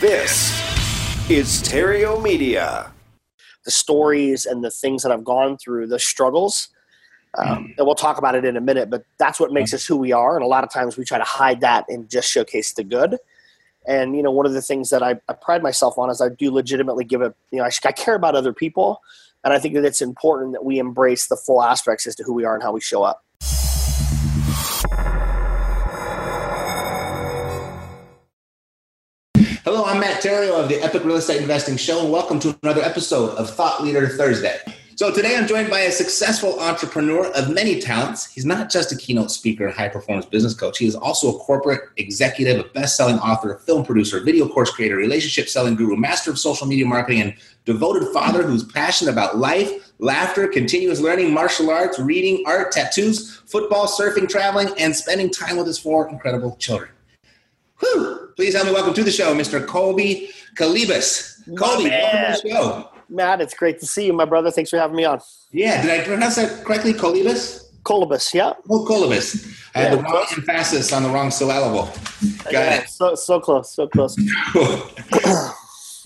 This is Theriault Media. the stories and the things that I've gone through, the struggles. Um, and we'll talk about it in a minute, but that's what makes us who we are. And a lot of times we try to hide that and just showcase the good. And, you know, one of the things that I, I pride myself on is I do legitimately give a, you know, I, I care about other people. And I think that it's important that we embrace the full aspects as to who we are and how we show up. Hello, I'm Matt Theriault of the Epic Real Estate Investing Show, and welcome to another episode of Thought Leader Thursday. So, today I'm joined by a successful entrepreneur of many talents. He's not just a keynote speaker and high performance business coach, he is also a corporate executive, a best selling author, film producer, video course creator, relationship selling guru, master of social media marketing, and devoted father who's passionate about life, laughter, continuous learning, martial arts, reading, art, tattoos, football, surfing, traveling, and spending time with his four incredible children. Please help me welcome to the show, Mr. Colby Kalibas. Colby, welcome to the show. Matt, it's great to see you, my brother. Thanks for having me on. Yeah, did I pronounce that correctly? Colibas? Colibus, yeah. Oh, Colibas. I had Yeah. the wrong emphasis on the wrong syllable. Got Yeah, it. So, so close, so close.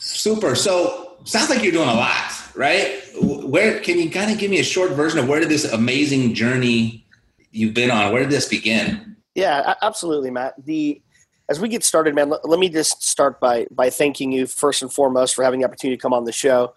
Super. So, sounds like you're doing a lot, right? Where can you kind of give me a short version of where did this amazing journey you've been on? Where did this begin? Yeah, absolutely, Matt. The as we get started, man, let, let me just start by by thanking you first and foremost for having the opportunity to come on the show.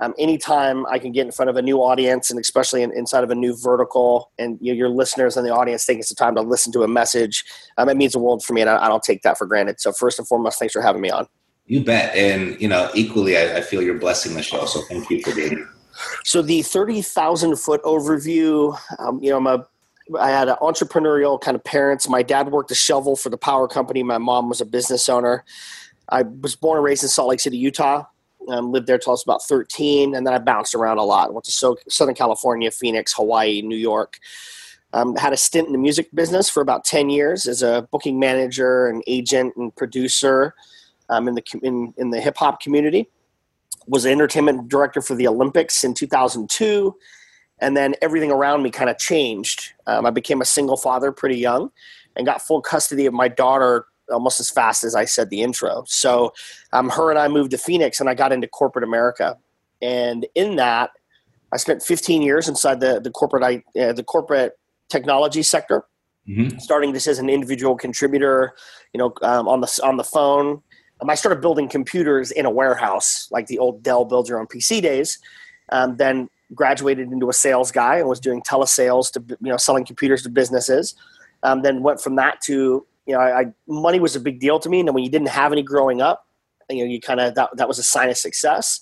Um, anytime I can get in front of a new audience, and especially in, inside of a new vertical, and you know, your listeners and the audience taking some time to listen to a message, um, it means the world for me, and I, I don't take that for granted. So, first and foremost, thanks for having me on. You bet. And, you know, equally, I, I feel you're blessing the show. So, thank you for being here. So the thirty thousand foot overview, um, you know, I'm a I had an entrepreneurial kind of parents. My dad worked a shovel for the power company. My mom was a business owner. I was born and raised in Salt Lake City, Utah. Um, lived there till I was about 13, and then I bounced around a lot. Went to so- Southern California, Phoenix, Hawaii, New York. Um, had a stint in the music business for about 10 years as a booking manager, and agent, and producer um, in the in, in the hip hop community. Was an entertainment director for the Olympics in 2002 and then everything around me kind of changed. Um, I became a single father pretty young, and got full custody of my daughter almost as fast as I said the intro. So, um, her and I moved to Phoenix, and I got into corporate America. And in that, I spent 15 years inside the the corporate uh, the corporate technology sector, Mhm. starting this as an individual contributor, you know, um, on the on the phone. Um, I started building computers in a warehouse, like the old Dell build your own PC days. Um, then graduated into a sales guy and was doing telesales to you know selling computers to businesses. Um, then went from that to you know I, I money was a big deal to me, and then when you didn't have any growing up, you know you kind of that that was a sign of success.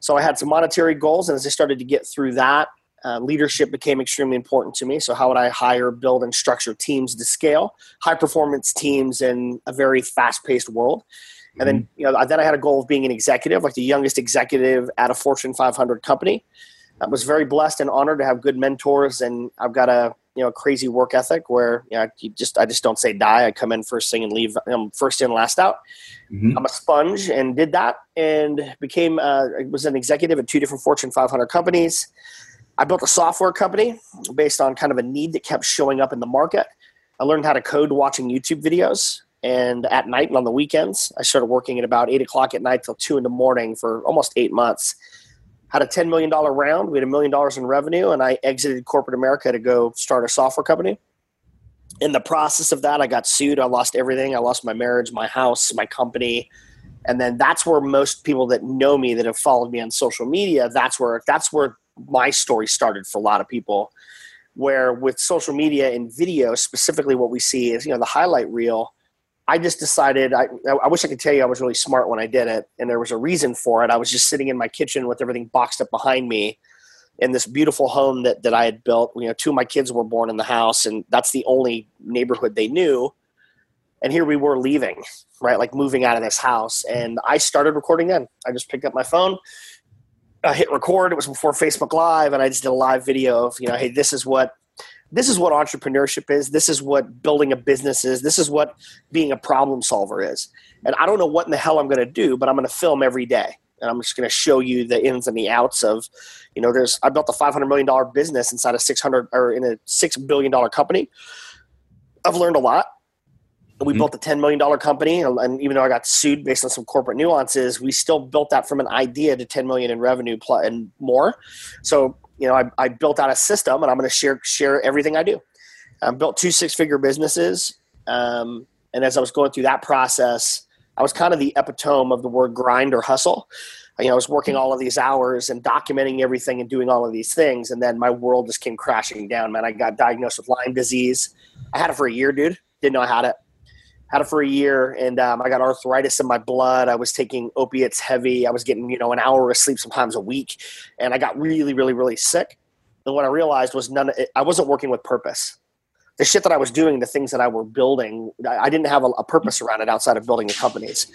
So I had some monetary goals, and as I started to get through that, uh, leadership became extremely important to me. So how would I hire, build, and structure teams to scale, high performance teams in a very fast paced world? And then, you know, then I had a goal of being an executive, like the youngest executive at a Fortune 500 company. I was very blessed and honored to have good mentors, and I've got a you know a crazy work ethic where you know you just I just don't say die. I come in first thing and leave I'm first in last out. Mhm. I'm a sponge and did that and became uh, was an executive at two different Fortune 500 companies. I built a software company based on kind of a need that kept showing up in the market. I learned how to code watching YouTube videos. And at night and on the weekends, I started working at about eight o'clock at night till two in the morning for almost eight months. Had a $10 million round. We had a million dollars in revenue, and I exited corporate America to go start a software company. in the process of that, I got sued. I lost everything. I lost my marriage, my house, my company. And then that's where most people that know me that have followed me on social media, that's where that's where my story started for a lot of people. Where with social media and video, specifically what we see is, you know, the highlight reel. I just decided I, I wish I could tell you I was really smart when I did it, and there was a reason for it. I was just sitting in my kitchen with everything boxed up behind me, in this beautiful home that, that I had built. You know, two of my kids were born in the house, and that's the only neighborhood they knew. And here we were leaving, right? Like moving out of this house. And I started recording then. I just picked up my phone, I hit record. It was before Facebook Live, and I just did a live video of, you know, hey, this is what this is what entrepreneurship is. This is what building a business is. This is what being a problem solver is. And I don't know what in the hell I'm going to do, but I'm going to film every day and I'm just going to show you the ins and the outs of, you know, there's I built a 500 million dollar business inside a 600 or in a six billion dollar company. I've learned a lot. We mm-hmm. built a $10 million company, and even though I got sued based on some corporate nuances, we still built that from an idea to 10 million in revenue plus and more. So, you know, I, I built out a system, and I'm going to share share everything I do. I built two six figure businesses, um, and as I was going through that process, I was kind of the epitome of the word grind or hustle. You know, I was working all of these hours and documenting everything and doing all of these things, and then my world just came crashing down. Man, I got diagnosed with Lyme disease. I had it for a year, dude. Didn't know I had it. Had it for a year, and um, I got arthritis in my blood. I was taking opiates heavy. I was getting you know an hour of sleep sometimes a week, and I got really, really, really sick. And what I realized was none. It, I wasn't working with purpose the shit that I was doing, the things that I were building, I didn't have a, a purpose around it outside of building the companies.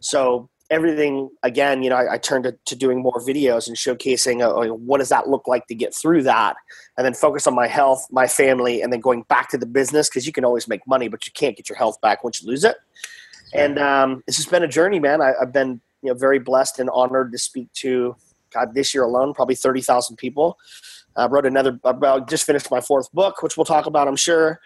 So everything again, you know, I, I turned to, to, doing more videos and showcasing uh, what does that look like to get through that, and then focus on my health, my family, and then going back to the business because you can always make money, but you can't get your health back once you lose it. And um, it's just been a journey, man. I, I've been you know very blessed and honored to speak to God this year alone, probably thirty thousand people. I wrote another. I just finished my fourth book, which we'll talk about, I'm sure.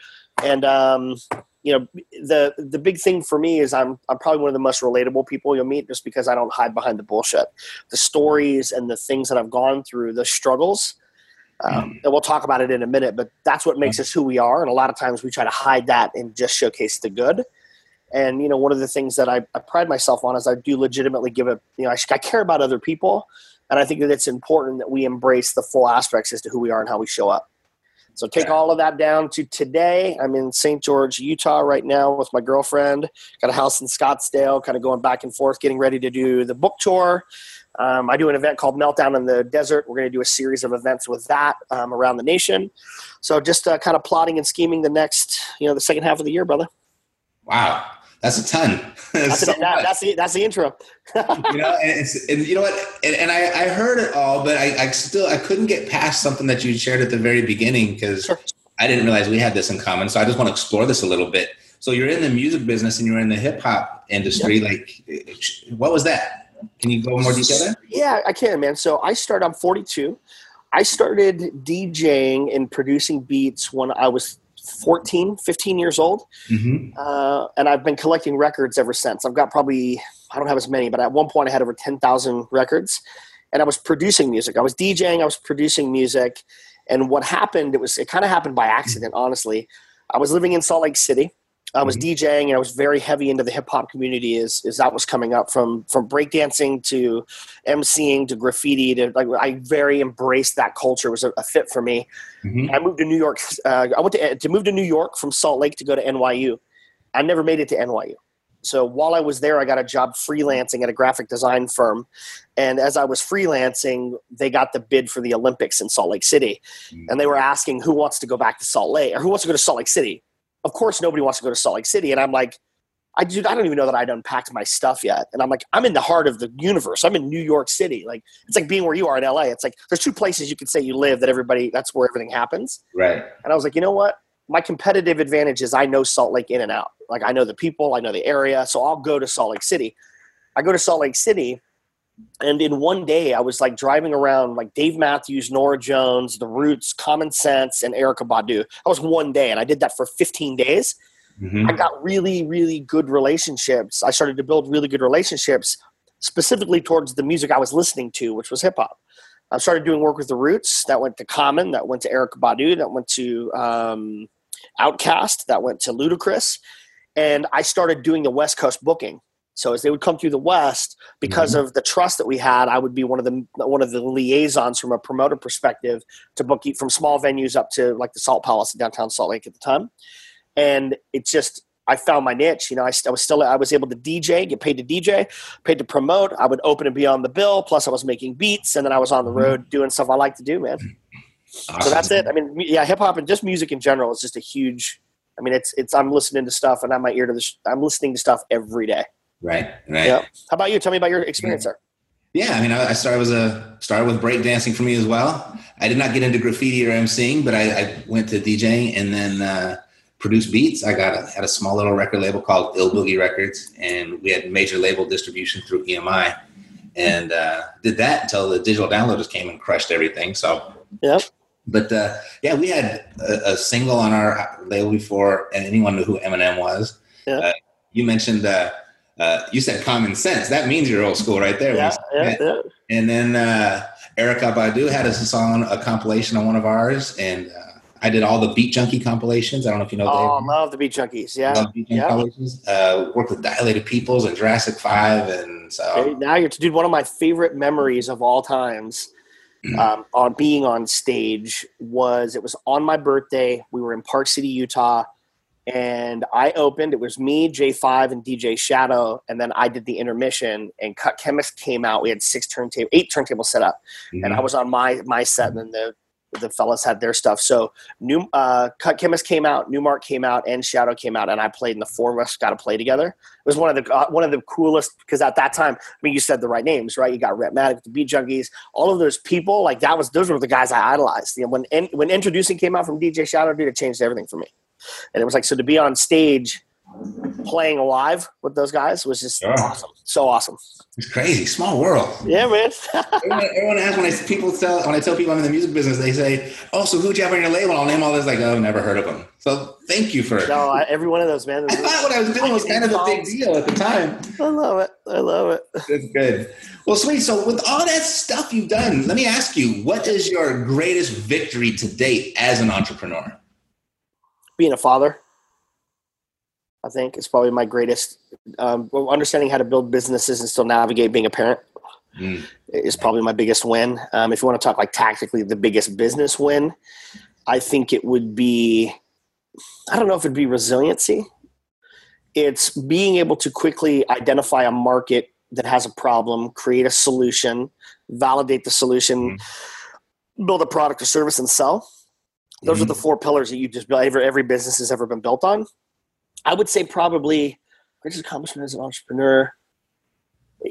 And um, you know, the the big thing for me is I'm I'm probably one of the most relatable people you'll meet, just because I don't hide behind the bullshit, the stories and the things that I've gone through, the struggles. Um, and we'll talk about it in a minute, but that's what makes us who we are. And a lot of times we try to hide that and just showcase the good. And you know, one of the things that I, I pride myself on is I do legitimately give a you know I, I care about other people and I think that it's important that we embrace the full aspects as to who we are and how we show up. So take all of that down to today. I'm in St. George, Utah right now with my girlfriend. Got a house in Scottsdale, kind of going back and forth, getting ready to do the book tour. Um, I do an event called Meltdown in the Desert. We're going to do a series of events with that um, around the nation. So just uh, kind of plotting and scheming the next, you know, the second half of the year, brother. Wow. That's a ton. that's, so that, that's, the that's the intro. you know, and, it's, and you know what? And, and I, I, heard it all, but I, I, still I couldn't get past something that you shared at the very beginning because sure. I didn't realize we had this in common. So I just want to explore this a little bit. So you're in the music business and you're in the hip hop industry. Yep. Like, what was that? Can you go more detail there? Yeah, I can, man. So I started. I'm 42. I started DJing and producing beats when I was 14, 15 years old. Mm-hmm. Uh, and I've been collecting records ever since. I've got probably, I don't have as many, but at one point I had over 10,000 records. And I was producing music. I was DJing, I was producing music. And what happened, it was, it kind of happened by accident, honestly. I was living in Salt Lake City I was mm-hmm. DJing and I was very heavy into the hip hop community as, as that was coming up from from breakdancing to MCing to graffiti to like I very embraced that culture it was a, a, fit for me. Mm-hmm. I moved to New York. Uh, I went to to move to New York from Salt Lake to go to NYU. I never made it to NYU. So while I was there, I got a job freelancing at a graphic design firm. And as I was freelancing, they got the bid for the Olympics in Salt Lake City. Mm-hmm. And they were asking who wants to go back to Salt Lake or who wants to go to Salt Lake City of course nobody wants to go to Salt Lake City. And I'm like, I dude, I don't even know that I'd unpacked my stuff yet. And I'm like, I'm in the heart of the universe. I'm in New York City. Like it's like being where you are in LA. It's like there's two places you could say you live that everybody that's where everything happens. Right. And I was like, you know what? My competitive advantage is I know Salt Lake in and out. Like I know the people, I know the area. So I'll go to Salt Lake City. I go to Salt Lake City and in one day i was like driving around like dave matthews norah jones the roots common sense and erykah badu. That was one day and i did that for 15 days. Mm-hmm. i got really really good relationships. I started to build really good relationships specifically towards the music i was listening to which was hip-hop. I started doing work with the roots. That went to common. That went to erykah badu. That went to um, OutKast, that went to Ludacris, and I started doing the West Coast booking. So as they would come through the West, because Mhm. of the trust that we had, I would be one of the one of the liaisons from a promoter perspective to book from small venues up to like the Salt Palace in downtown Salt Lake at the time. And it just I found my niche. You know, I, I was still I was able to DJ, get paid to DJ, paid to promote. I would open and be on the bill. Plus, I was making beats, and then I was on the road doing stuff I like to do, man. So that's it. I mean, yeah, hip hop and just music in general is just a huge. I mean, it's it's. I'm listening to stuff, and I'm my ear to the. Sh- I'm listening to stuff every day. Right, right. Yeah. How about you? Tell me about your experience there. Yeah, I mean, I, I started was a started with breakdancing for me as well. I did not get into graffiti or emceeing, but I, I went to DJing and then uh, produced beats. I got a, had a small little record label called Ill Boogie Records, and we had major label distribution through EMI, and uh, did that until the digital downloaders came and crushed everything. So, Yep. but uh, yeah, we had a, a single on our label before, and anyone knew who Eminem was. Yeah. Uh, you mentioned. Uh, uh, you said common sense. That means you're old school right there. Yeah, yeah, yeah. And then uh, Erykah Badu had a song, a compilation on one of ours, and uh, I did all the Beat Junkie compilations. I don't know if you know. Oh, Dave. love the Beat Junkies. Yeah. Love Beat Junkie yeah. compilations. Uh, worked with Dilated Peoples and Jurassic Five, and so now you're dude. One of my favorite memories of all times um, on being on stage was it was on my birthday. We were in Park City, Utah, and I opened. It was me, J5, and DJ Shadow, and then I did the intermission. And Cut Chemist came out. We had six turntable, eight turntables set up, and I was on my my set, and then the the fellas had their stuff. So new uh, Cut Chemist came out, Nu-Mark came out, and Shadow came out, and I played, and the four of us got to play together. It was one of the uh, one of the coolest because at that time, I mean, you said the right names, right? You got Rhett the Beat Junkies, all of those people. Like that was those were the guys I idolized. You know, when when Endtroducing came out from DJ Shadow, dude, it changed everything for me. And it was like so to be on stage playing live with those guys was just Sure. awesome, so awesome. it's crazy. Small world. Yeah, man. everyone, everyone asks when I people tell when I tell people I'm in the music business, they say, "Oh, so who'd you have on your label?" I'll name all this. Like, oh, never heard of them. So thank you for. no, I, every one of those, man. I thought what I was doing was kind of a big deal at the time. I love it. I love it. That's good. Well, sweet. So, with all that stuff you've done, let me ask you, what is your greatest victory to date as an entrepreneur? Being a father i think is probably my greatest um, understanding how to build businesses and still navigate being a parent Mm. is probably my biggest win. Um, if you want to talk like tactically the biggest business win i think it would be i don't know if it'd be resiliency. It's being able to quickly identify a market that has a problem create a solution validate the solution build a product or service and sell those are mm-hmm. the four pillars that you just every, every business has ever been built on. I would say probably greatest accomplishment as an entrepreneur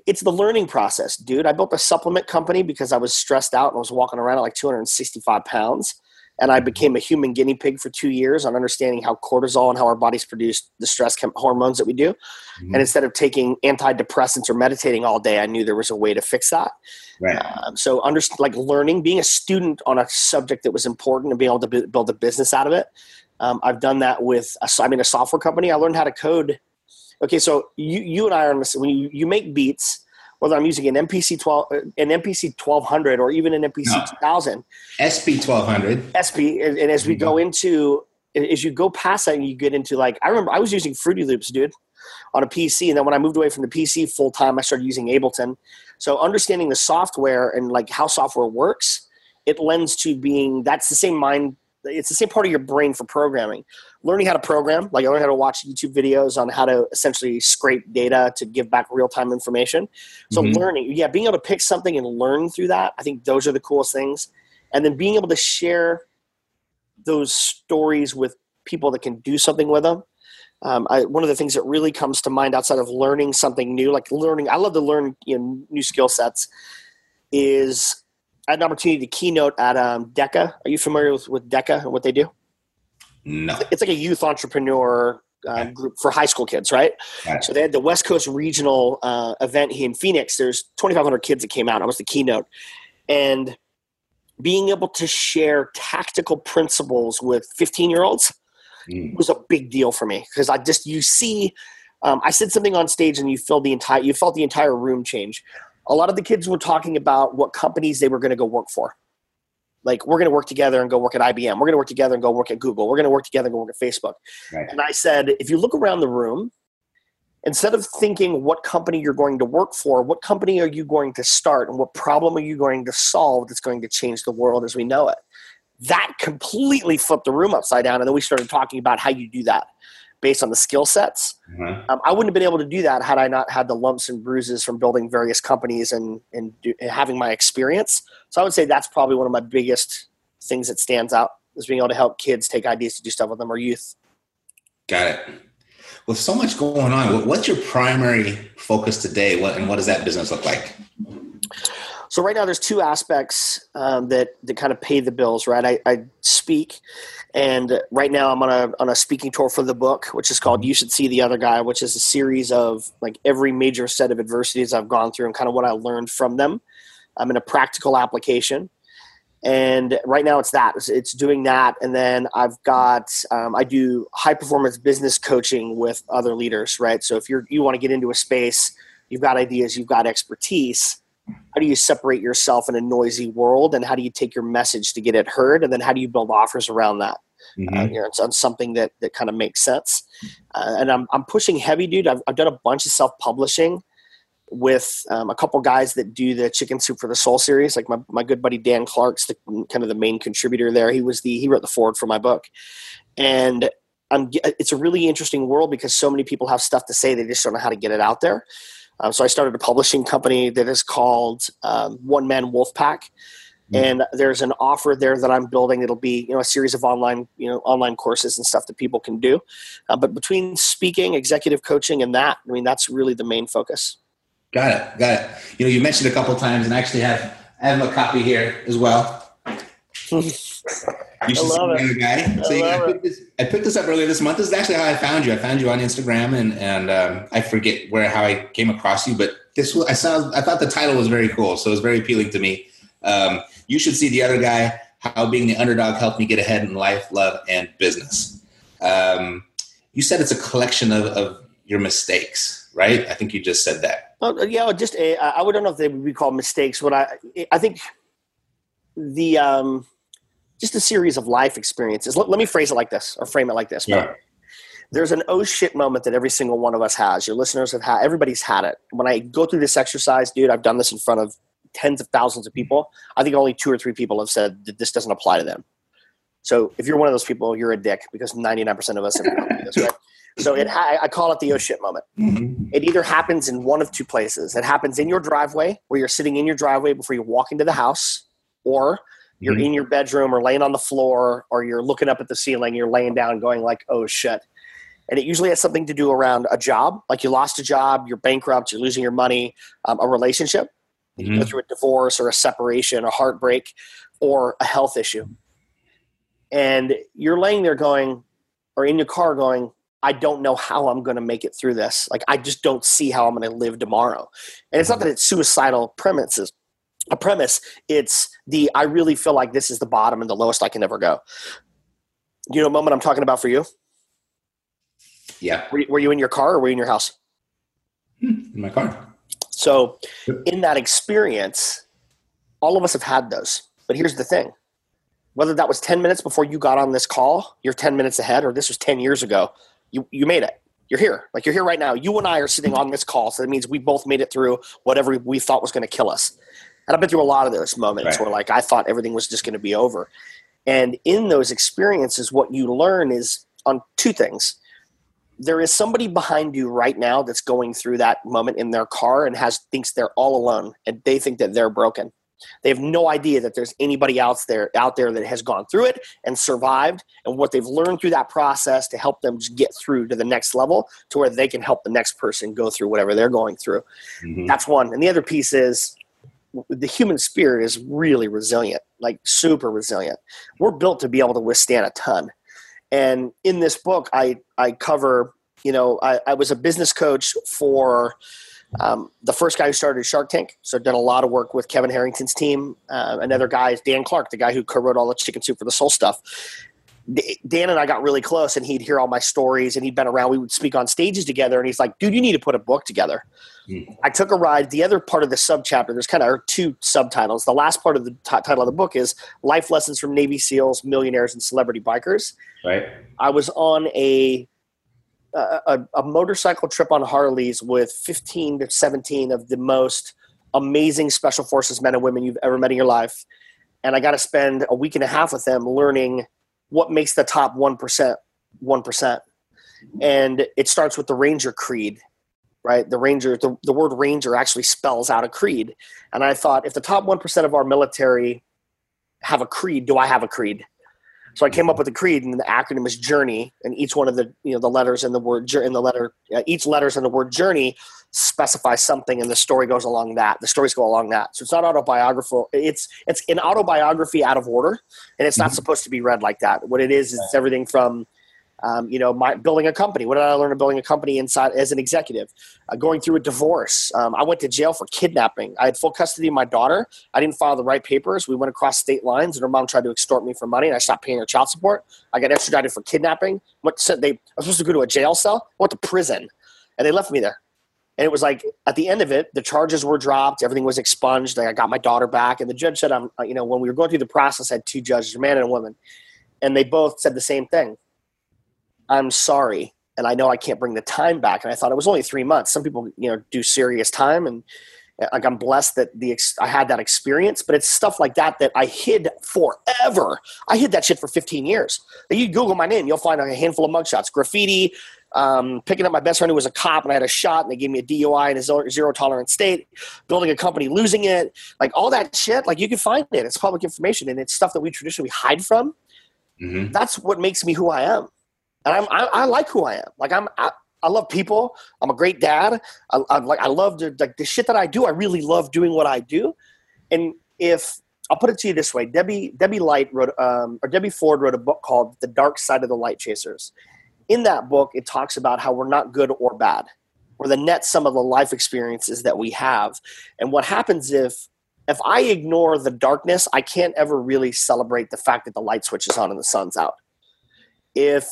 it's the learning process dude. I built a supplement company because i was stressed out and i was walking around at like 265 pounds and i became a human guinea pig for two years on understanding how cortisol and how our bodies produce the stress chem- hormones that we do and instead of taking antidepressants or meditating all day i knew there was a way to fix that Right. um, so under like learning, being a student on a subject that was important and being able to bu- build a business out of it. Um, I've done that with, a, I mean, a software company. I learned how to code. Okay, so you you and I are on this, when you, you make beats, whether I'm using an MPC twelve, uh, an MPC twelve hundred, or even an MPC No. two thousand SP twelve hundred. SP, and, and as we go into, as you go past that, and you get into like, I remember I was using Fruity Loops, dude, on a PC, and then when I moved away from the PC full time, I started using Ableton. So understanding the software and like how software works, it lends to being that's the same mind. It's the same part of your brain for programming. Learning how to program, like I learned how to watch YouTube videos on how to essentially scrape data to give back real time information. So Mhm. learning, yeah, being able to pick something and learn through that, I think those are the coolest things. And then being able to share those stories with people that can do something with them. Um, I, one of the things that really comes to mind outside of learning something new, like learning, I love to learn you know, new skill sets, is I had an opportunity to keynote at um, DECA. Are you familiar with, with DECA and what they do? No. It's like a youth entrepreneur uh, group for high school kids, right? So they had the West Coast Regional uh, event here in Phoenix. There's 2,500 kids that came out. I was the keynote. And being able to share tactical principles with 15 year olds Mm. was a big deal for me because I just you see, um, I said something on stage and you felt the entire you felt the entire room change. A lot of the kids were talking about what companies they were going to go work for. Like we're going to work together and go work at IBM. We're going to work together and go work at Google. We're going to work together and go work at Facebook. Right. And I said, if you look around the room, instead of thinking what company you're going to work for, what company are you going to start and what problem are you going to solve that's going to change the world as we know it? That completely flipped the room upside down. And then we started talking about how you do that based on the skill sets. Uh-huh. Um, I wouldn't have been able to do that had I not had the lumps and bruises from building various companies and, and, do, and having my experience. So I would say that's probably one of my biggest things that stands out is being able to help kids take ideas to do stuff with them or youth. Got it. With so much going on, what's your primary focus today? What and what does that business look like? So right now, there's two aspects um, that that kind of pay the bills. Right, I, I speak, and right now I'm on a on a speaking tour for the book, which is called "You Should See the Other Guy," which is a series of like every major set of adversities I've gone through and kind of what I learned from them. I'm in a practical application, and right now it's that it's doing that and then i've got um, i do high performance business coaching with other leaders right so if you're you want to get into a space you've got ideas you've got expertise how do you separate yourself in a noisy world and how do you take your message to get it heard? And then how do you build offers around that Mm-hmm. uh, you know, it's on something that, that kind of makes sense? Uh, and I'm, I'm pushing heavy dude. I've, I've done a bunch of self-publishing with um, a couple guys that do the chicken soup for the soul series. Like my, my good buddy dan clark's the kind of the main contributor there. He was the he wrote the foreword for my book. And I'm, it's a really interesting world because so many people have stuff to say. They just don't know how to get it out there um, so i started a publishing company that is called um, one man wolf pack and there's an offer there that i'm building it'll be you know a series of online you know online courses and stuff that people can do uh, but between speaking executive coaching and that i mean that's really the main focus Got it. Got it. You know, you mentioned a couple times, and I actually have I have a copy here as well. You should love see the guy. So I I, picked this, I picked this up earlier this month. This is actually how I found you. I found you on Instagram, and and um, I forget where how I came across you, but this was I saw. I thought the title was very cool, so it was very appealing to me. Um, you should see the other guy. How being the underdog helped me get ahead in life, love, and business. Um, you said it's a collection of, of your mistakes, right? I think you just said that. Oh, yeah, just I don't know if they would be called mistakes. What I I think the um, just a series of life experiences. Let, let me phrase it like this, or frame it like this. Yeah. There's an oh shit moment that every single one of us has. Your listeners have had. Everybody's had it. When I go through this exercise, dude, I've done this in front of tens of thousands of people. I think only two or three people have said that this doesn't apply to them. So if you're one of those people, you're a dick because 99% of us have gone through this, right? So it ha- I call it the oh shit moment. Mm-hmm. It either happens in one of two places. It happens in your driveway, where you're sitting in your driveway before you walk into the house, or you're Mhm. in your bedroom or laying on the floor, or you're looking up at the ceiling, you're laying down going like, oh shit. And it usually has something to do around a job, like you lost a job, you're bankrupt, you're losing your money, um, a relationship, you go Mhm. through a divorce or a separation, a heartbreak, or a health issue. And you're laying there going, or in your car going, I don't know how I'm going to make it through this. Like, I just don't see how I'm going to live tomorrow. And it's not that it's suicidal premises, a premise. It's the I really feel like this is the bottom and the lowest I can ever go. You know, moment I'm talking about for you. Yeah, Were you, were you in your car or were you in your house? Hmm, in my car. So, in that experience, all of us have had those. But here's the thing whether that was 10 minutes before you got on this call, you're 10 minutes ahead, or this was 10 years ago, you, you made it. You're here. Like you're here right now. You and I are sitting on this call. So that means we both made it through whatever we thought was going to kill us. And I've been through a lot of those moments Right. where like I thought everything was just going to be over. And in those experiences, what you learn is on two things. There is somebody behind you right now that's going through that moment in their car and has thinks they're all alone and they think that they're broken. They have no idea that there's anybody else there out there that has gone through it and survived and what they've learned through that process to help them just get through to the next level to where they can help the next person go through whatever they're going through. Mhm. That's one. And the other piece is the human spirit is really resilient, like super resilient. We're built to be able to withstand a ton. And in this book, I, I cover, you know, I, I was a business coach for um, the first guy who started Shark Tank. So i done a lot of work with Kevin Harrington's team. Uh, another guy is Dan Clark, the guy who co-wrote all the Chicken Soup for the Soul stuff. Dan and I got really close, and he'd hear all my stories, and he'd been around. We would speak on stages together, and he's like, "Dude, you need to put a book together." Mm. I took a ride. The other part of the subchapter, there's kind of two subtitles. The last part of the t- title of the book is Life Lessons from Navy SEALs, Millionaires, and Celebrity Bikers. Right. I was on a, a, a motorcycle trip on Harleys with 15 to 17 of the most amazing special forces men and women you've ever met in your life. And I got to spend a week and a half with them learning what makes the top 1% 1%. And it starts with the Ranger Creed right? The Ranger, the, the word Ranger actually spells out a creed. And I thought, if the top 1% of our military have a creed, do I have a creed? So I came up with a creed, and the acronym is Journey, and each one of the you know the letters in the word in the letter uh, each letters in the word Journey specifies something, and the story goes along that. The stories go along that. So it's not autobiographical. It's it's an autobiography out of order, and it's not mm-hmm. supposed to be read like that. What it is is it's everything from um, you know, my, building a company. What did I learn of building a company inside as an executive? Uh, going through a divorce. Um, I went to jail for kidnapping. I had full custody of my daughter. I didn't file the right papers. We went across state lines, and her mom tried to extort me for money, and I stopped paying her child support. I got extradited for kidnapping. What said they? I was supposed to go to a jail cell. I went to prison, and they left me there. And it was like at the end of it, the charges were dropped, everything was expunged. I got my daughter back, and the judge said, "I'm." You know, when we were going through the process, I had two judges, a man and a woman, and they both said the same thing I'm sorry. And I know I can't bring the time back. And I thought it was only three months. Some people, you know, do serious time. And like I'm blessed that the I had that experience, but it's stuff like that that I hid forever. I hid that shit for 15 years. You Google my name, you'll find a handful of mugshots, graffiti, um, picking up my best friend who was a cop and I had a shot and they gave me a DUI in a zero tolerance state, building a company, losing it, like all that shit. Like you can find it. It's public information and it's stuff that we traditionally hide from. Mm-hmm. That's what makes me who I am and I'm, I, I like who I am. Like I'm, I, I love people. I'm a great dad. I, I like, I love the, like the shit that I do. I really love doing what I do. And if I'll put it to you this way, Debbie Debbie Light wrote, um, or Debbie Ford wrote a book called The Dark Side of the Light Chasers. In that book, it talks about how we're not good or bad. We're the net sum of the life experiences that we have. And what happens if if I ignore the darkness, I can't ever really celebrate the fact that the light switch is on and the sun's out. If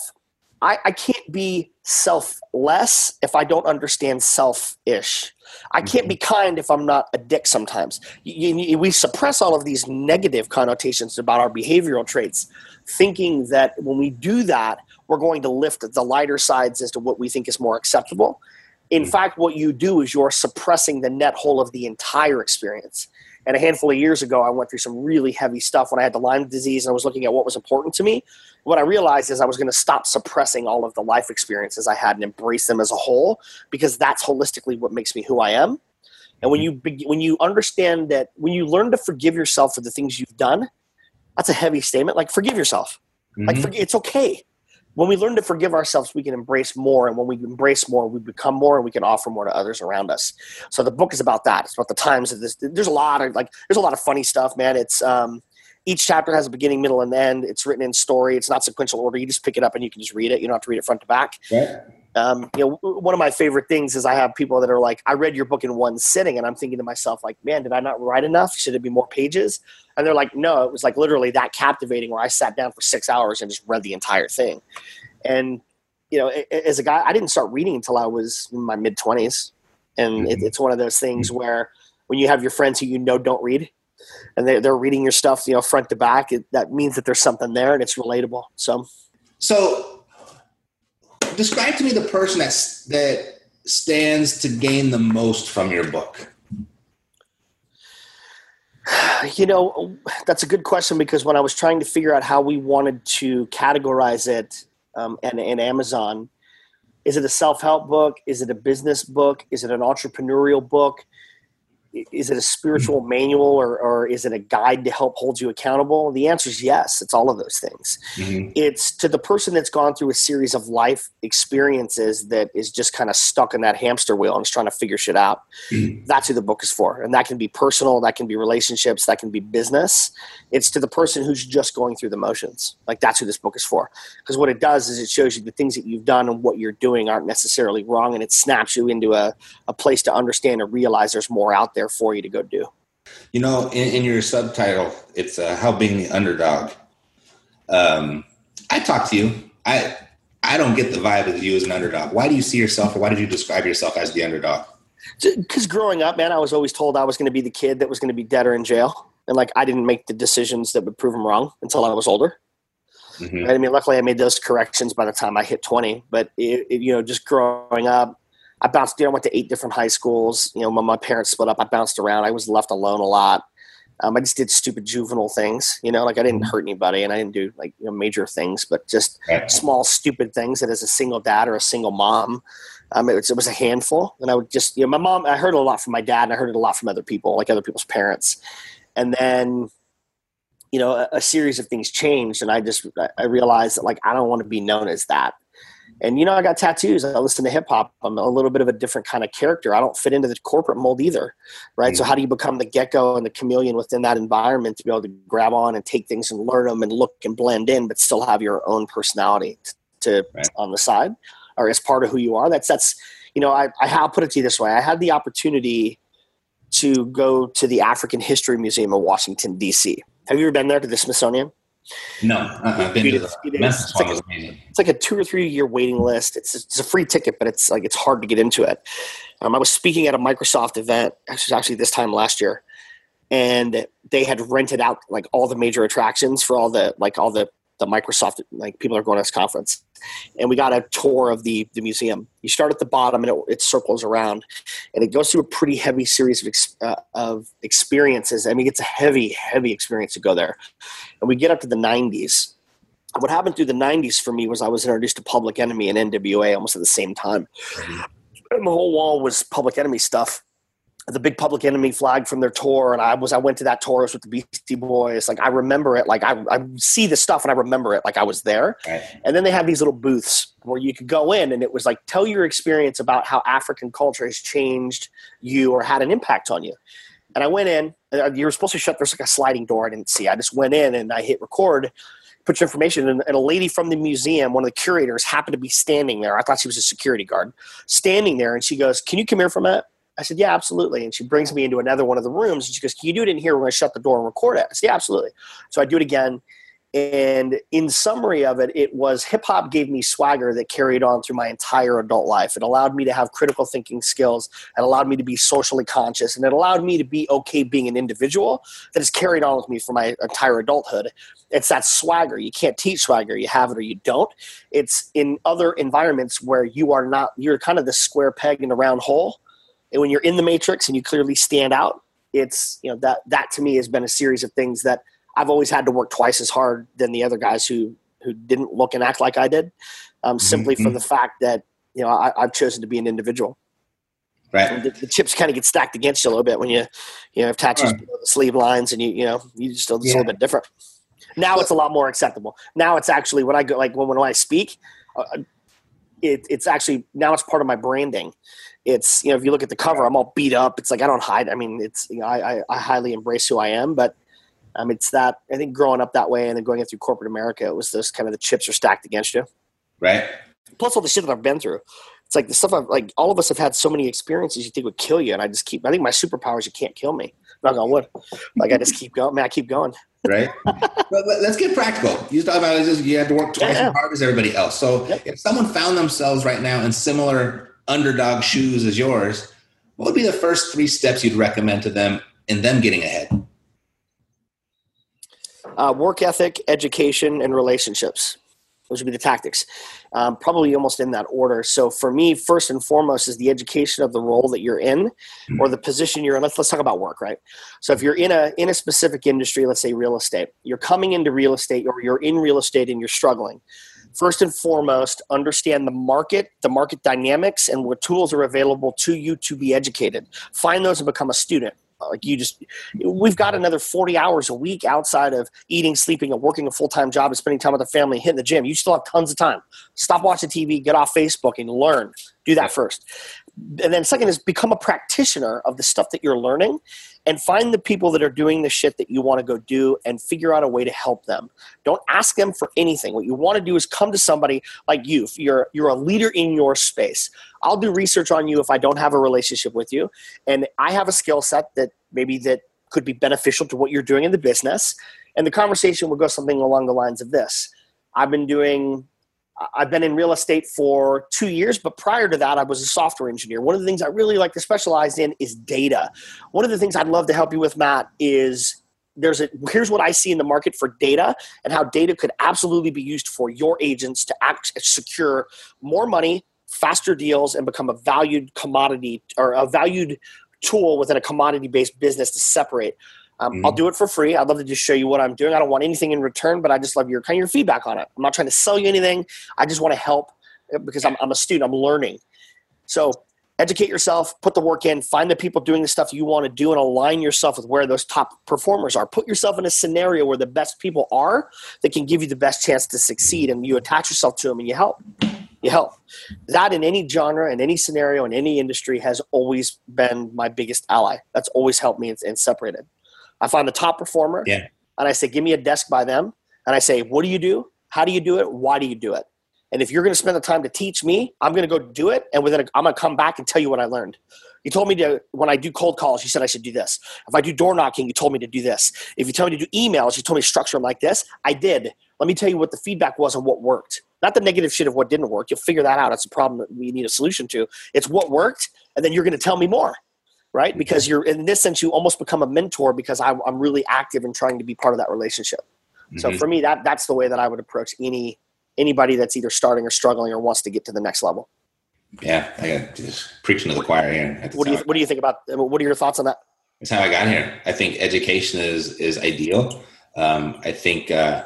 I, I can't be selfless if I don't understand selfish. I can't be mm-hmm. kind if I'm not a dick sometimes. You, you, we suppress all of these negative connotations about our behavioral traits, thinking that when we do that, we're going to lift the lighter sides as to what we think is more acceptable. In mm. fact, what you do is you're suppressing the net whole of the entire experience. And a handful of years ago, I went through some really heavy stuff when I had the Lyme disease and I was looking at what was important to me. What I realized is I was going to stop suppressing all of the life experiences I had and embrace them as a whole because that's holistically what makes me who I am. And when mm-hmm. you when you understand that when you learn to forgive yourself for the things you've done, that's a heavy statement. Like forgive yourself. Mm-hmm. Like it's okay when we learn to forgive ourselves, we can embrace more. And when we embrace more, we become more and we can offer more to others around us. So the book is about that. It's about the times of this. There's a lot of like, there's a lot of funny stuff, man. It's, um, each chapter has a beginning, middle, and end. It's written in story. It's not sequential order. You just pick it up and you can just read it. You don't have to read it front to back. Yeah. Um, you know, one of my favorite things is I have people that are like, I read your book in one sitting, and I'm thinking to myself, like, man, did I not write enough? Should it be more pages? And they're like, no, it was like literally that captivating where I sat down for six hours and just read the entire thing. And you know, as a guy, I didn't start reading until I was in my mid twenties, and mm-hmm. it's one of those things mm-hmm. where when you have your friends who you know don't read, and they're, they're reading your stuff, you know, front to back, it, that means that there's something there and it's relatable. So, so describe to me the person that's that stands to gain the most from your book. You know, that's a good question because when I was trying to figure out how we wanted to categorize it um, and, and Amazon. Is it a self help book? Is it a business book? Is it an entrepreneurial book? Is it a spiritual manual or, or is it a guide to help hold you accountable? The answer is yes. It's all of those things. Mm-hmm. It's to the person that's gone through a series of life experiences that is just kind of stuck in that hamster wheel and is trying to figure shit out. Mm-hmm. That's who the book is for. And that can be personal, that can be relationships, that can be business. It's to the person who's just going through the motions. Like that's who this book is for. Because what it does is it shows you the things that you've done and what you're doing aren't necessarily wrong. And it snaps you into a, a place to understand and realize there's more out there there for you to go do. You know, in, in your subtitle, it's uh, how being the underdog. Um, I talk to you. I I don't get the vibe of you as an underdog. Why do you see yourself, or why did you describe yourself as the underdog? Because growing up, man, I was always told I was going to be the kid that was going to be dead or in jail, and like I didn't make the decisions that would prove them wrong until I was older. Mm-hmm. Right? I mean, luckily I made those corrections by the time I hit twenty. But it, it, you know, just growing up, I bounced. You know, I went to eight different high schools. You know, when my parents split up, I bounced around. I was left alone a lot. Um, I just did stupid juvenile things, you know, like I didn't hurt anybody and I didn't do like you know, major things, but just right. small stupid things that as a single dad or a single mom, um, it, was, it was a handful. And I would just, you know, my mom, I heard a lot from my dad and I heard it a lot from other people, like other people's parents. And then, you know, a, a series of things changed and I just, I realized that like, I don't want to be known as that. And you know, I got tattoos. I listen to hip hop. I'm a little bit of a different kind of character. I don't fit into the corporate mold either, right? Mm-hmm. So how do you become the gecko and the chameleon within that environment to be able to grab on and take things and learn them and look and blend in, but still have your own personality to right. on the side or as part of who you are? That's that's you know, I I have put it to you this way. I had the opportunity to go to the African History Museum in Washington D.C. Have you ever been there to the Smithsonian? No, uh-uh. been to the Memphis it's, like a, it's like a two or three year waiting list. It's it's a free ticket, but it's like it's hard to get into it. Um, I was speaking at a Microsoft event, actually, actually this time last year, and they had rented out like all the major attractions for all the like all the the Microsoft like people are going to this conference, and we got a tour of the the museum. You start at the bottom and it, it circles around, and it goes through a pretty heavy series of ex, uh, of experiences. I mean, it's a heavy, heavy experience to go there, and we get up to the '90s. What happened through the '90s for me was I was introduced to Public Enemy and NWA almost at the same time, mm-hmm. and the whole wall was Public Enemy stuff the big public enemy flag from their tour and i was i went to that tour with the beastie boys like i remember it like i, I see the stuff and i remember it like i was there. Right. and then they have these little booths where you could go in and it was like tell your experience about how african culture has changed you or had an impact on you. And i went in uh, you were supposed to shut there's like a sliding door i didn't see. I just went in and i hit record put your information in, and a lady from the museum one of the curators happened to be standing there. I thought she was a security guard standing there and she goes can you come here for a minute I said, yeah, absolutely. And she brings me into another one of the rooms and she goes, can you do it in here? We're going to shut the door and record it. I said, yeah, absolutely. So I do it again. And in summary of it, it was hip hop gave me swagger that carried on through my entire adult life. It allowed me to have critical thinking skills. It allowed me to be socially conscious. And it allowed me to be okay being an individual that has carried on with me for my entire adulthood. It's that swagger. You can't teach swagger. You have it or you don't. It's in other environments where you are not, you're kind of the square peg in a round hole and when you're in the matrix and you clearly stand out, it's you know that that to me has been a series of things that I've always had to work twice as hard than the other guys who who didn't look and act like I did, um, mm-hmm. simply mm-hmm. for the fact that you know I, have chosen to be an individual. Right. The, the, chips kind of get stacked against you a little bit when you you know have tattoos right. below the sleeve lines and you you know you just it's yeah. a little bit different. Now it's a lot more acceptable. Now it's actually when I go like when when I speak, uh, it, it's actually now it's part of my branding it's you know if you look at the cover i'm all beat up it's like i don't hide i mean it's you know i, I, I highly embrace who i am but um, it's that i think growing up that way and then going through corporate america it was this kind of the chips are stacked against you right plus all the shit that i've been through it's like the stuff i've like all of us have had so many experiences you think would kill you and i just keep i think my superpower is you can't kill me knock on wood like i just keep going man i keep going right? but let's get practical. You talk about this, you had to work twice yeah. as hard as everybody else. So yep. if someone found themselves right now in similar underdog shoes as yours, what would be the first three steps you'd recommend to them in them getting ahead? Uh, work ethic, education, and relationships. Those would be the tactics. Um, probably almost in that order. So for me, first and foremost is the education of the role that you're in or the position you're in. Let's, let's talk about work, right? So if you're in a in a specific industry, let's say real estate, you're coming into real estate or you're in real estate and you're struggling first and foremost, understand the market, the market dynamics, and what tools are available to you to be educated. Find those and become a student. Like you just, we've got another 40 hours a week outside of eating, sleeping, and working a full time job and spending time with the family, hitting the gym. You still have tons of time. Stop watching TV, get off Facebook, and learn. Do that first. And then, second is become a practitioner of the stuff that you're learning and find the people that are doing the shit that you want to go do and figure out a way to help them. Don't ask them for anything. What you want to do is come to somebody like you. You're you're a leader in your space. I'll do research on you if I don't have a relationship with you and I have a skill set that maybe that could be beneficial to what you're doing in the business and the conversation will go something along the lines of this. I've been doing I've been in real estate for two years, but prior to that, I was a software engineer. One of the things I really like to specialize in is data. One of the things I'd love to help you with, Matt, is there's a here's what I see in the market for data and how data could absolutely be used for your agents to act, secure more money, faster deals, and become a valued commodity or a valued tool within a commodity based business to separate. Um, mm-hmm. I'll do it for free. I'd love to just show you what I'm doing. I don't want anything in return, but I just love your kind of your feedback on it. I'm not trying to sell you anything. I just want to help uh, because I'm, I'm a student. I'm learning. So educate yourself, put the work in, find the people doing the stuff you want to do, and align yourself with where those top performers are. Put yourself in a scenario where the best people are that can give you the best chance to succeed, and you attach yourself to them and you help. You help. That in any genre, in any scenario, in any industry has always been my biggest ally. That's always helped me and, and separated. I find the top performer, yeah. and I say, give me a desk by them, and I say, what do you do? How do you do it? Why do you do it? And if you're going to spend the time to teach me, I'm going to go do it. And within, a, I'm going to come back and tell you what I learned. You told me to when I do cold calls, you said I should do this. If I do door knocking, you told me to do this. If you tell me to do emails, you told me to structure them like this. I did. Let me tell you what the feedback was and what worked. Not the negative shit of what didn't work. You'll figure that out. That's a problem that we need a solution to. It's what worked, and then you're going to tell me more, right? Because you're in this sense, you almost become a mentor because I'm, I'm really active in trying to be part of that relationship. Mm-hmm. So for me, that that's the way that I would approach any anybody that's either starting or struggling or wants to get to the next level. Yeah, I got just preaching to the choir here. What do you What do you think about? What are your thoughts on that? That's how I got here. I think education is is ideal. Um, I think uh,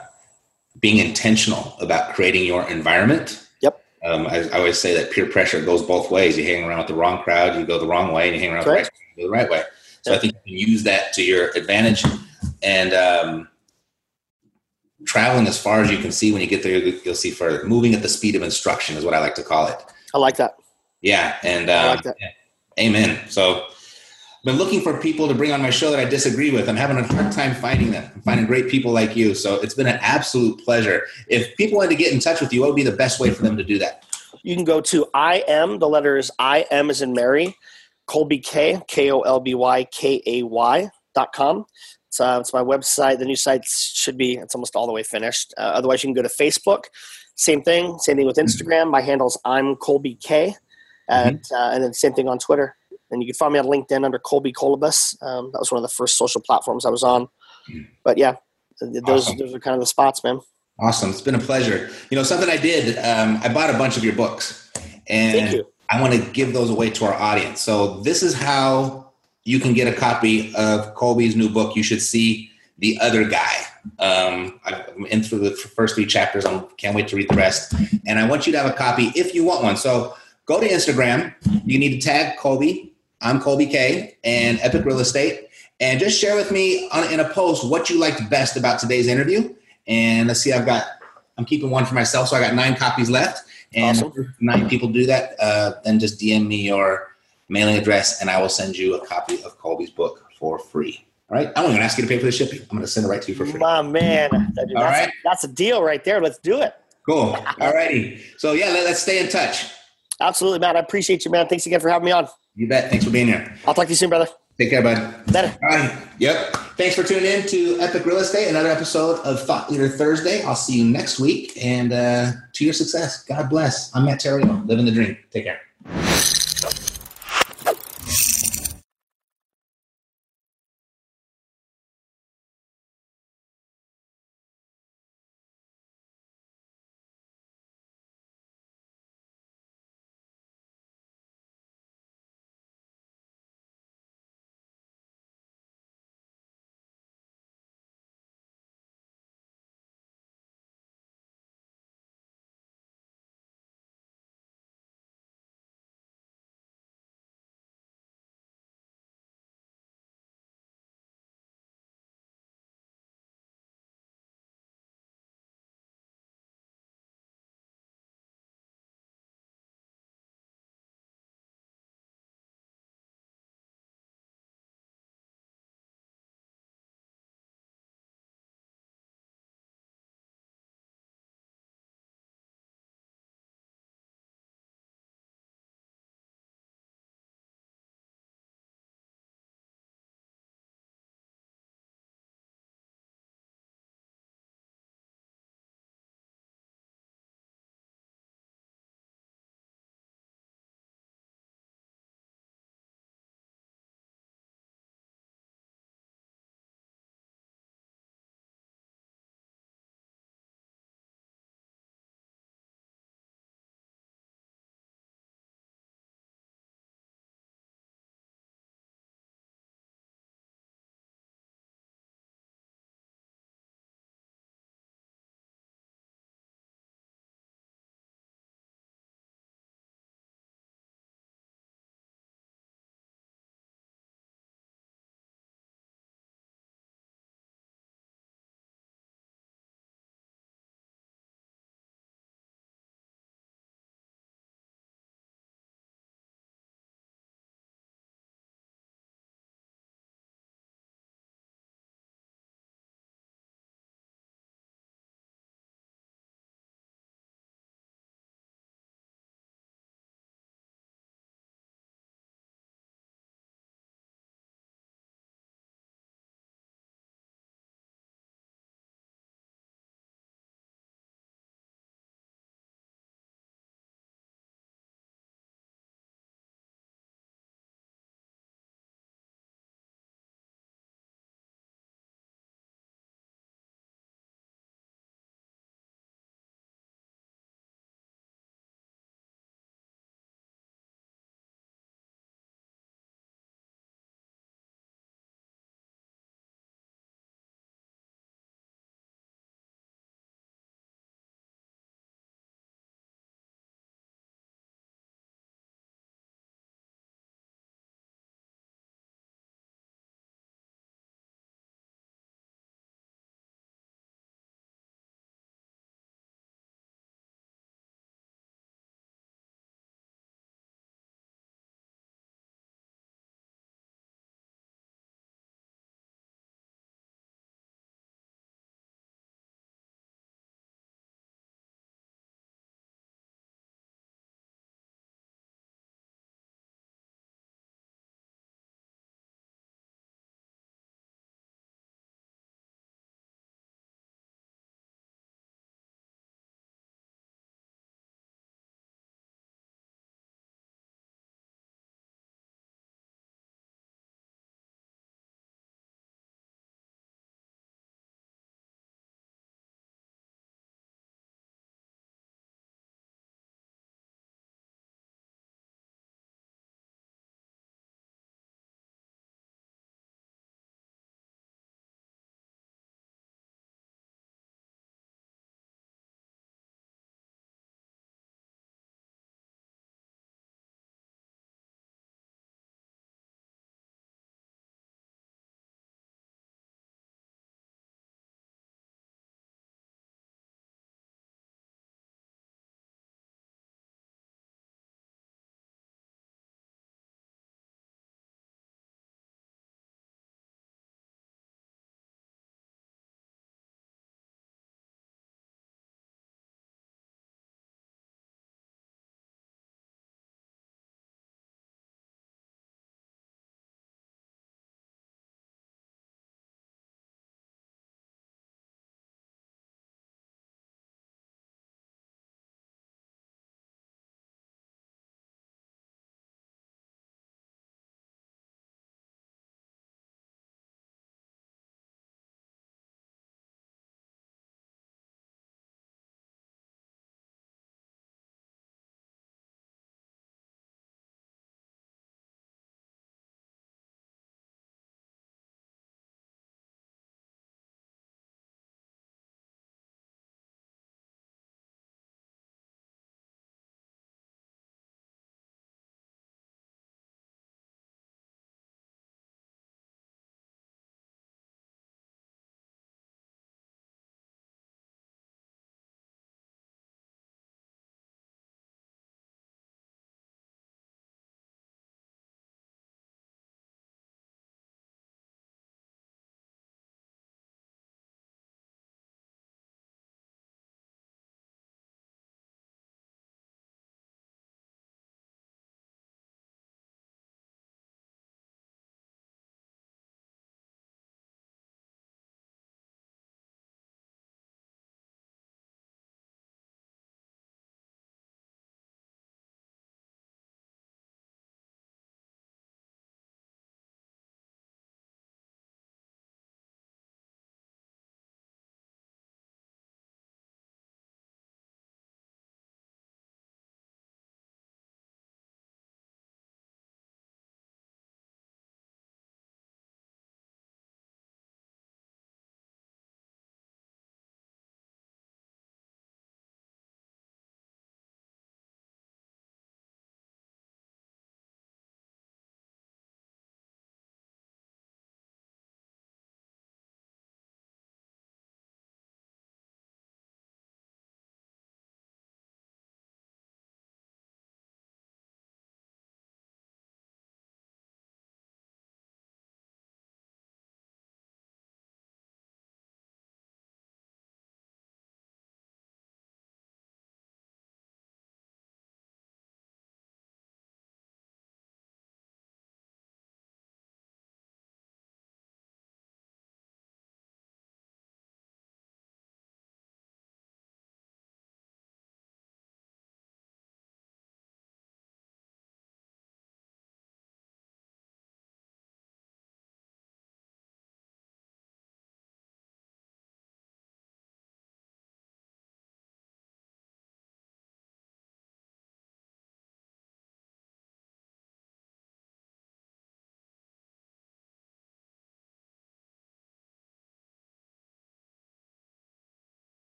being intentional about creating your environment. Um, I, I, always say that peer pressure goes both ways. You hang around with the wrong crowd, you go the wrong way, and you hang around Correct. with the right, the right way. So. I think you can use that to your advantage. And um, traveling as far as you can see when you get there you'll see further moving at the speed of instruction is what i like to call it i like that yeah and uh, like that. amen so been looking for people to bring on my show that i disagree with i'm having a hard time finding them i'm finding great people like you so it's been an absolute pleasure if people wanted to get in touch with you what would be the best way for them to do that you can go to i am the letters i am as in mary Kolby k k-o-l-b-y k-a-y dot com it's, uh, it's my website. The new site should be, it's almost all the way finished. Uh, otherwise, you can go to Facebook. Same thing. Same thing with. Instagram. My handle's I'm Kolby Kay. At, mm-hmm. uh, and then same thing on Twitter. And you can find me on LinkedIn under Kolby Colobus. Um, that was one of the first social platforms I was on. But yeah, those, awesome. those are kind of the spots, man. Awesome. It's been a pleasure. You know, something I did, um, I bought a bunch of your books. And I want to give those away to our audience. So this is how you can get a copy of Kolby's new book. You should see the other guy. Um, I'm in through the first three chapters. I can't wait to read the rest. And I want you to have a copy if you want one. So go to Instagram. You need to tag Kolby. I'm Kolby Kay and Epic Real Estate. And just share with me on, in a post what you liked best about today's interview. And let's see, I've got, I'm keeping one for myself. So I got nine copies left. And awesome. nine people do that, uh, then just DM me your mailing address, and I will send you a copy of Kolby's book for free. All right. I'm going to ask you to pay for the shipping. I'm going to send it right to you for free. My man. That, that's, right. that's a deal right there. Let's do it. Cool. All righty. So, yeah, let, us stay in touch. Absolutely, man. I appreciate you, man. Thanks again for having me on. You bet. Thanks for being here. I'll talk to you soon, brother. Take care, bud. Later. All right. Yep. Thanks for tuning in to Epic Real Estate, another episode of Thought Leader Thursday. I'll see you next week and uh, to your success. God bless. I'm Matt Theriault, living the dream. Take care.